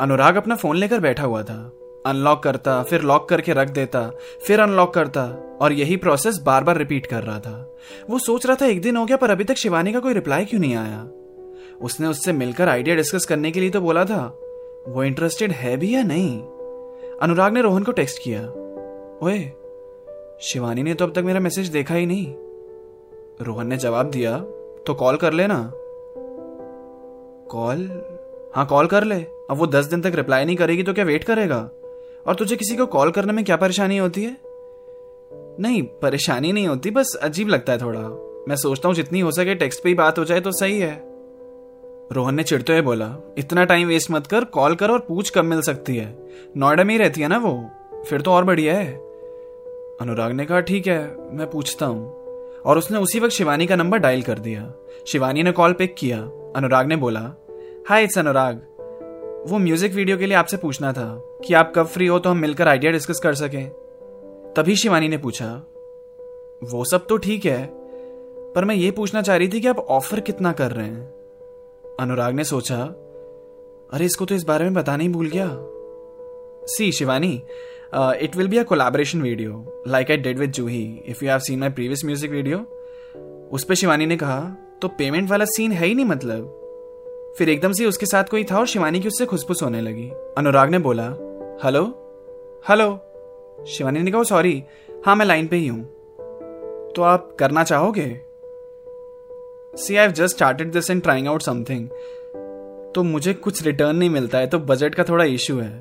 अनुराग अपना फ़ोन लेकर बैठा हुआ था। अनलॉक करता, फिर लॉक करके रख देता, फिर अनलॉक करता, और यही प्रोसेस बार बार रिपीट कर रहा था। वो सोच रहा था, एक दिन हो गया, पर अभी तक शिवानी का कोई रिप्लाई क्यों नहीं आया? उसने उससे मिलकर आइडिया डिस्कस करने के लिए तो बोला था, वो इंटरेस्टेड है भी या नहीं? अनुराग ने रोहन को टेक्स्ट किया, ओए, शिवानी ने तो अब तक मेरा मैसेज देखा ही नहीं। रोहन ने जवाब दिया तो कॉल कर लेना। कॉल हाँ कॉल कर ले। अब वो दस दिन तक रिप्लाई नहीं करेगी तो क्या वेट करेगा? और तुझे किसी को कॉल करने में क्या परेशानी होती है? नहीं, परेशानी नहीं होती, बस अजीब लगता है थोड़ा। मैं सोचता हूँ जितनी हो सके टेक्स्ट पे ही बात हो जाए तो सही है। रोहन ने चिड़ते हुए बोला, इतना टाइम वेस्ट मत कर कॉल कर और पूछ कब मिल सकती है। नोएडा में ही रहती है ना वो? फिर तो और बढ़िया है। अनुराग ने कहा, ठीक है, मैं पूछता हूँ। और उसने उसी वक्त शिवानी का नंबर डायल कर दिया। शिवानी ने कॉल पिक किया। अनुराग ने बोला हाय इट्स अनुराग वो म्यूज़िक वीडियो के लिए आपसे पूछना था कि आप कब फ्री हो तो हम मिलकर आइडिया डिस्कस कर सकें। तभी शिवानी ने पूछा, वो सब तो ठीक है, पर मैं ये पूछना चाह रही थी कि आप ऑफ़र कितना कर रहे हैं? अनुराग ने सोचा, अरे, इसको तो इस बारे में बताना ही भूल गया। See Shivani it will be a collaboration video like I did with Juhi if you have seen my previous music video उस पर शिवानी ने कहा तो पेमेंट वाला सीन है ही नहीं मतलब। फिर एकदम से उसके साथ कोई था और शिवानी की उससे खुशबुस होने लगी। अनुराग ने बोला, हेलो? हेलो? शिवानी ने कहा, सॉरी हाँ मैं लाइन पे ही हूँ। तो आप करना चाहोगे? See I just started this and trying out something तो मुझे कुछ रिटर्न नहीं मिलता है तो बजट का थोड़ा इश्यू है।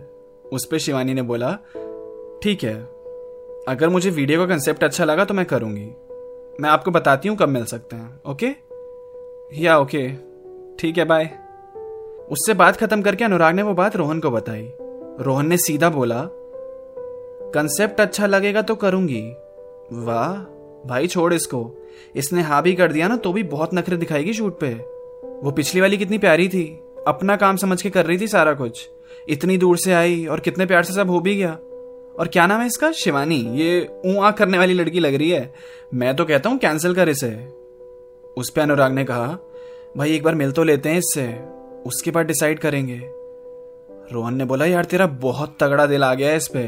उस पर शिवानी ने बोला, ठीक है, अगर मुझे वीडियो का कंसेप्ट अच्छा लगा तो मैं करूँगी। मैं आपको बताती हूँ कब मिल सकते हैं, ओके? या ओके ठीक है बाय उससे बात खत्म करके अनुराग ने वो बात रोहन को बताई। रोहन ने सीधा बोला कंसेप्ट अच्छा लगेगा तो करूँगी। वाह, भाई छोड़ इसको। इसने हा भी कर दिया ना तो भी बहुत नखरे दिखाएगी शूट पे। वो पिछली वाली कितनी प्यारी थी। अपना काम समझ के कर रही थी सारा कुछ। इतनी दूर से आई और कितने प्यार से सब हो भी गया। और क्या नाम है इसका? शिवानी। ये ऊ आ करने वाली लड़की लग रही है। मैं तो कहता हूँ कैंसिल कर इसे। उस पर अनुराग ने कहा, भाई एक बार मिल तो लेते हैं इससे। उसके बाद डिसाइड करेंगे। रोहन ने बोला, यार, तेरा बहुत तगड़ा दिल आ गया है इस पे।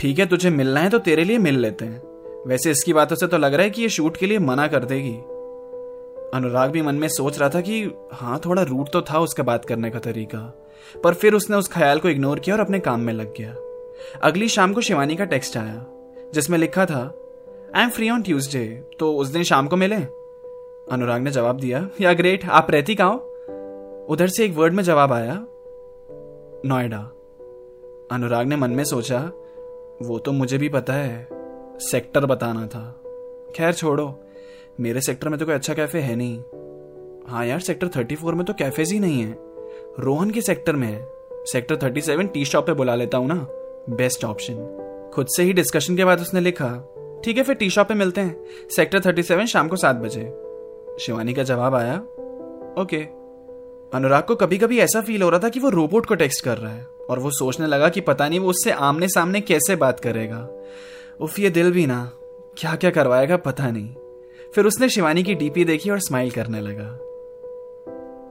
ठीक है, तुझे मिलना है तो तेरे लिए मिल लेते हैं। वैसे इसकी बातों से तो लग रहा है कि ये शूट के लिए मना कर देगी। अनुराग भी मन में सोच रहा था कि हाँ थोड़ा रूट तो था उसका बात करने का तरीका, पर फिर उसने उस ख्याल को इग्नोर किया और अपने काम में लग गया। अगली शाम को शिवानी का टेक्स्ट आया, जिसमें लिखा था I am free on Tuesday तो उस दिन शाम को मिले? अनुराग ने जवाब दिया, या ग्रेट आप रहती कहा उधर से एक वर्ड में जवाब आया, नोएडा। अनुराग ने मन में सोचा, वो तो मुझे भी पता है, सेक्टर बताना था। खैर छोड़ो, मेरे सेक्टर में तो कोई अच्छा कैफ़े है नहीं। हाँ यार, सेक्टर थर्टी फोर में तो कैफेज ही नहीं है। रोहन के सेक्टर में है। Sector thirty seven tea shop पे बुला लेता हूँ ना। बेस्ट ऑप्शन खुद से ही डिस्कशन के बाद उसने लिखा, ठीक है, फिर टी शॉप पे मिलते हैं। सेक्टर थर्टी सेवन शाम को सात बजे। शिवानी का जवाब आया, ओके। अनुराग को कभी कभी ऐसा फील हो रहा था कि वो रोबोट को टेक्स्ट कर रहा है और वो सोचने लगा कि पता नहीं वो उससे आमने सामने कैसे बात करेगा। उफ, ये दिल भी ना। क्या क्या करवाएगा पता नहीं। फिर उसने शिवानी की डीपी देखी और स्माइल करने लगा।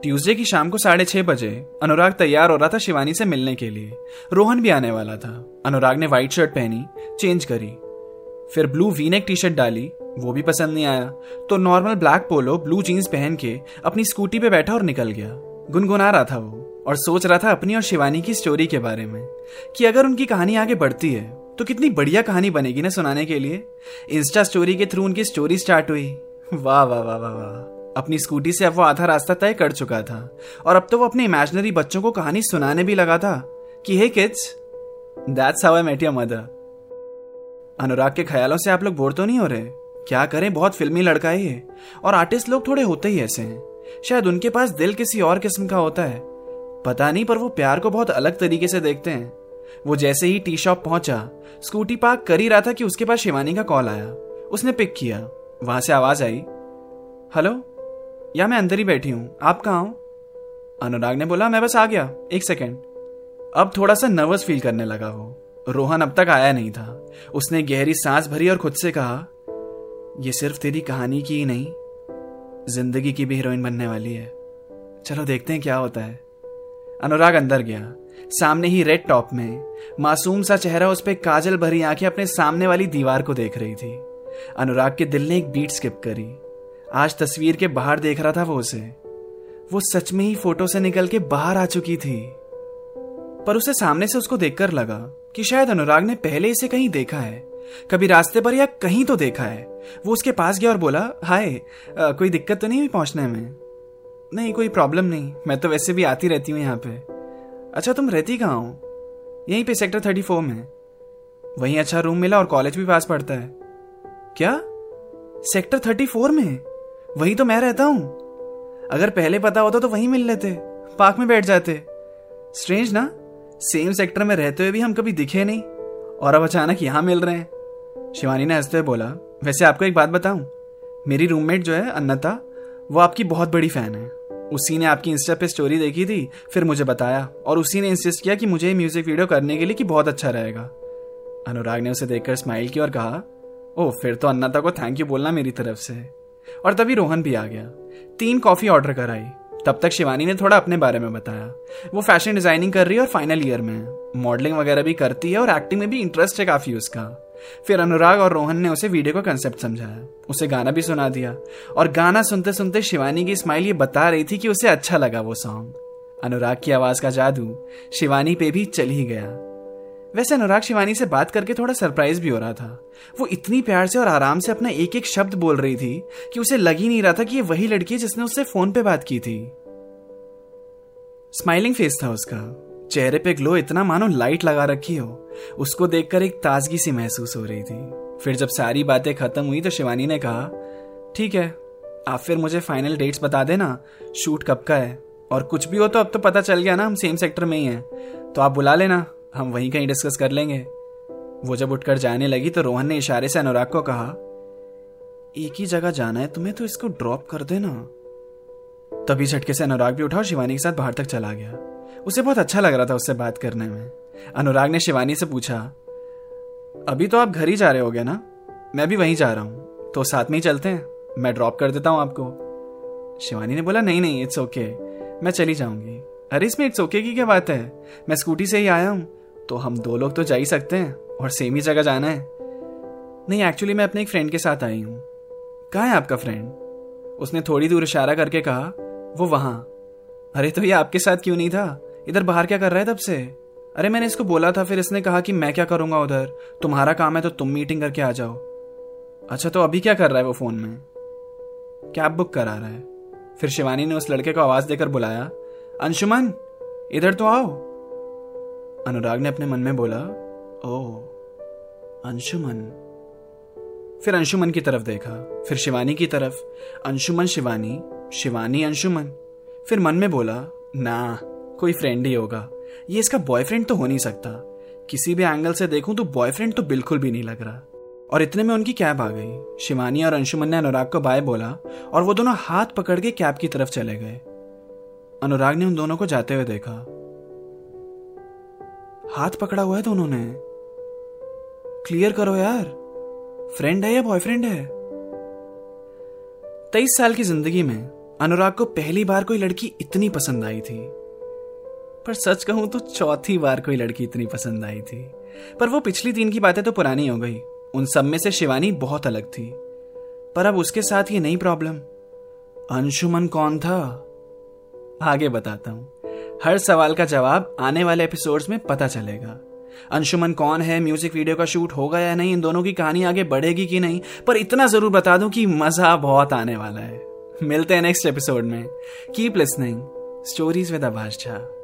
ट्यूसडे की शाम को साढ़े छह बजे, अनुराग तैयार हो रहा था शिवानी से मिलने के लिए। रोहन भी आने वाला था। अनुराग ने व्हाइट शर्ट पहनी चेंज करी। फिर ब्लू वीनेक टी शर्ट डाली, वो भी पसंद नहीं आया। तो normal black polo blue jeans पहन के अपनी स्कूटी पे बैठा और निकल गया। गुनगुना रहा था वो, और सोच रहा था अपनी और शिवानी की स्टोरी के बारे में, कि अगर उनकी कहानी आगे बढ़ती है तो कितनी बढ़िया कहानी बनेगी ना सुनाने के लिए। इंस्टा स्टोरी के थ्रू उनकी स्टोरी स्टार्ट हुई। वाह वाह वाह वाह वाह। अपनी स्कूटी से अब वो आधा रास्ता तय कर चुका था, और अब तो वो अपने इमेजिनरी बच्चों को कहानी सुनाने भी लगा था, कि hey kids that's how I met your mother Anurag के ख्यालों से आप लोग बोर तो नहीं हो रहे? क्या करें? बहुत फिल्मी लड़का ही है और आर्टिस्ट लोग थोड़े होते ही ऐसे हैं। शायद उनके पास दिल किसी और किस्म का होता है। पता नहीं, पर वो प्यार को बहुत अलग तरीके से देखते हैं। वो जैसे ही टी शॉप पहुँचा, स्कूटी पार्क कर ही रहा था कि उसके पास शिवानी का कॉल आया। उसने पिक किया। वहाँ से आवाज़ आई। हेलो, या मैं अंदर ही बैठी हूँ? आप कहा हो? अनुराग ने बोला, मैं बस आ गया। एक सेकेंड। अब थोड़ा सा नर्वस फील करने लगा वो। रोहन अब तक आया नहीं था। उसने गहरी सांस भरी और खुद से कहा यह सिर्फ़ तेरी कहानी की ही नहीं ज़िंदगी की भी हीरोइन बनने वाली है। चलो देखते हैं क्या होता है। अनुराग अंदर गया। सामने ही रेड टॉप में मासूम सा चेहरा उस पर काजल भरी आँखें अपने सामने वाली दीवार को देख रही थी। अनुराग के दिल ने एक बीट स्किप करी। आज तस्वीर के बाहर देख रहा था वो उसे। वो सच में ही फ़ोटो से निकल के बाहर आ चुकी थी। पर उसे सामने से उसको देखकर लगा कि शायद अनुराग ने पहले इसे कहीं देखा है। कभी रास्ते पर या कहीं तो देखा है। वो उसके पास गया और बोला, हाय कोई दिक्कत तो नहीं हुई पहुँचने में? नहीं, कोई प्रॉब्लम नहीं, मैं तो वैसे भी आती रहती हूँ यहाँ पे. अच्छा तुम रहती कहाँ हो? यहीं पे सेक्टर थर्टी फोर में. वहीं अच्छा रूम मिला और कॉलेज भी पास पड़ता है. क्या? सेक्टर थर्टी फोर में? वहीं तो मैं रहता हूँ? अगर पहले पता होता तो वहीं मिल लेते, पार्क में बैठ जाते. स्ट्रेंज ना? सेम सेक्टर में रहते हुए भी हम कभी दिखे नहीं, और अब अचानक यहाँ मिल रहे हैं? शिवानी ने हँसते हुए बोला वैसे आपको एक बात बताऊँ, मेरी रूममेट जो है, अन्नता, वो आपकी बहुत बड़ी फ़ैन है। उसी ने आपकी इंस्टा पे स्टोरी देखी थी, फिर मुझे बताया, और उसी ने इंसिस्ट किया कि मुझे म्यूज़िक वीडियो करने के लिए कि बहुत अच्छा रहेगा। अनुराग ने उसे देखकर स्माइल की और कहा, ओह, फिर तो अन्नता को थैंक यू बोलना मेरी तरफ़ से। और तभी रोहन भी आ गया। तीन कॉफ़ी ऑर्डर कराई। तब तक शिवानी ने थोड़ा अपने बारे में बताया। वो फ़ैशन डिज़ाइनिंग कर रही है और फाइनल ईयर में। मॉडलिंग वगैरह भी करती है और एक्टिंग में भी इंटरेस्ट है काफ़ी उसका। फिर अनुराग और रोहन ने उसे वीडियो का कंसेप्ट समझाया। उसे गाना भी सुना दिया। और गाना सुनते सुनते शिवानी की स्माइल ये बता रही थी कि उसे अच्छा लगा वो सॉन्ग अनुराग की आवाज़ का जादू शिवानी पे भी चल ही गया। वैसे अनुराग शिवानी से बात करके थोड़ा सरप्राइज़ भी हो रहा था। वो इतनी प्यार से और आराम से अपना एक एक शब्द बोल रही थी कि उसे लग ही नहीं रहा था कि ये वही लड़की है जिसने उससे फ़ोन पे बात की थी। स्माइलिंग फेस था उसका। चेहरे पे ग्लो इतना मानो लाइट लगा रखी हो। उसको देखकर एक ताजगी सी महसूस हो रही थी। फिर जब सारी बातें खत्म हुई तो शिवानी ने कहा, ठीक है, आप फिर मुझे फाइनल डेट्स बता देना शूट कब का है। और कुछ भी हो तो अब तो पता चल गया ना, हम सेम सेक्टर में ही हैं। तो आप बुला लेना, हम वहीं कहीं डिस्कस कर लेंगे। वो जब उठकर जाने लगी तो रोहन ने इशारे से अनुराग को कहा, एक ही जगह जाना है, तुम्हें तो इसको ड्रॉप कर देना। तभी झटके से अनुराग भी उठा और शिवानी के साथ बाहर तक चला गया। उसे बहुत अच्छा लग रहा था उससे बात करने में। अनुराग ने शिवानी से पूछा, अभी तो आप घर ही जा रहे होगे ना? मैं भी वहीं जा रहा हूँ। तो साथ में ही चलते हैं। मैं ड्रॉप कर देता हूँ आपको। शिवानी ने बोला, नहीं नहीं इट्स ओके मैं चली जाऊँगी। अरे, इसमें इट्स ओके की क्या बात है? मैं स्कूटी से ही आया हूँ। तो हम दो लोग तो जा ही सकते हैं और सेम ही जगह जाना है। नहीं एक्चुअली मैं अपने एक फ्रेंड के साथ आई हूँ। कहा है आपका फ्रेंड उसने थोड़ी दूर इशारा करके कहा, वो वहाँ। अरे तो ये आपके साथ क्यों नहीं था? इधर बाहर क्या कर रहा है तब से? अरे मैंने इसको बोला था, फिर इसने कहा कि मैं क्या करूँगा उधर? तुम्हारा काम है तो तुम मीटिंग करके आ जाओ। अच्छा तो अभी क्या कर रहा है वो फ़ोन में? कैब बुक करा रहा है। फिर शिवानी ने उस लड़के को आवाज़ देकर बुलाया, अंशुमन, इधर तो आओ। अनुराग ने अपने मन में बोला, ओ, अंशुमन। फिर अंशुमन की तरफ़ देखा, फिर शिवानी की तरफ़, अंशुमन शिवानी शिवानी अंशुमन। फिर मन में बोला, ना। कोई फ्रेंड ही होगा। ये इसका बॉयफ्रेंड तो हो नहीं सकता। किसी भी एंगल से देखूँ तो बॉयफ्रेंड तो बिल्कुल भी नहीं लग रहा। और इतने में उनकी कैब आ गई। शिवानी और अंशुमन ने अनुराग को बाय बोला और वो दोनों हाथ पकड़ के कैब की तरफ़ चले गए। अनुराग ने उन दोनों को जाते हुए देखा। हाथ पकड़ा हुआ है दोनों ने क्लियर करो यार। फ्रेंड है या बॉयफ्रेंड है? तेईस साल की ज़िंदगी में अनुराग को पहली बार कोई लड़की इतनी पसंद आई थी। पर सच कहूँ तो चौथी बार कोई लड़की इतनी पसंद आई थी। पर वो पिछली तीन की बातें तो पुरानी हो गई। उन सब में से शिवानी बहुत अलग थी। पर अब उसके साथ ये नई प्रॉब्लम। अंशुमन कौन था? आगे बताता हूँ। हर सवाल का जवाब आने वाले एपिसोड्स में पता चलेगा। अंशुमन कौन है म्यूज़िक वीडियो का शूट होगा या नहीं, इन दोनों की कहानी आगे बढ़ेगी कि नहीं? पर इतना ज़रूर बता दूँ कि मज़ा बहुत आने वाला है। मिलते हैं नेक्स्ट एपिसोड में। Keep listening stories with Abhash Jha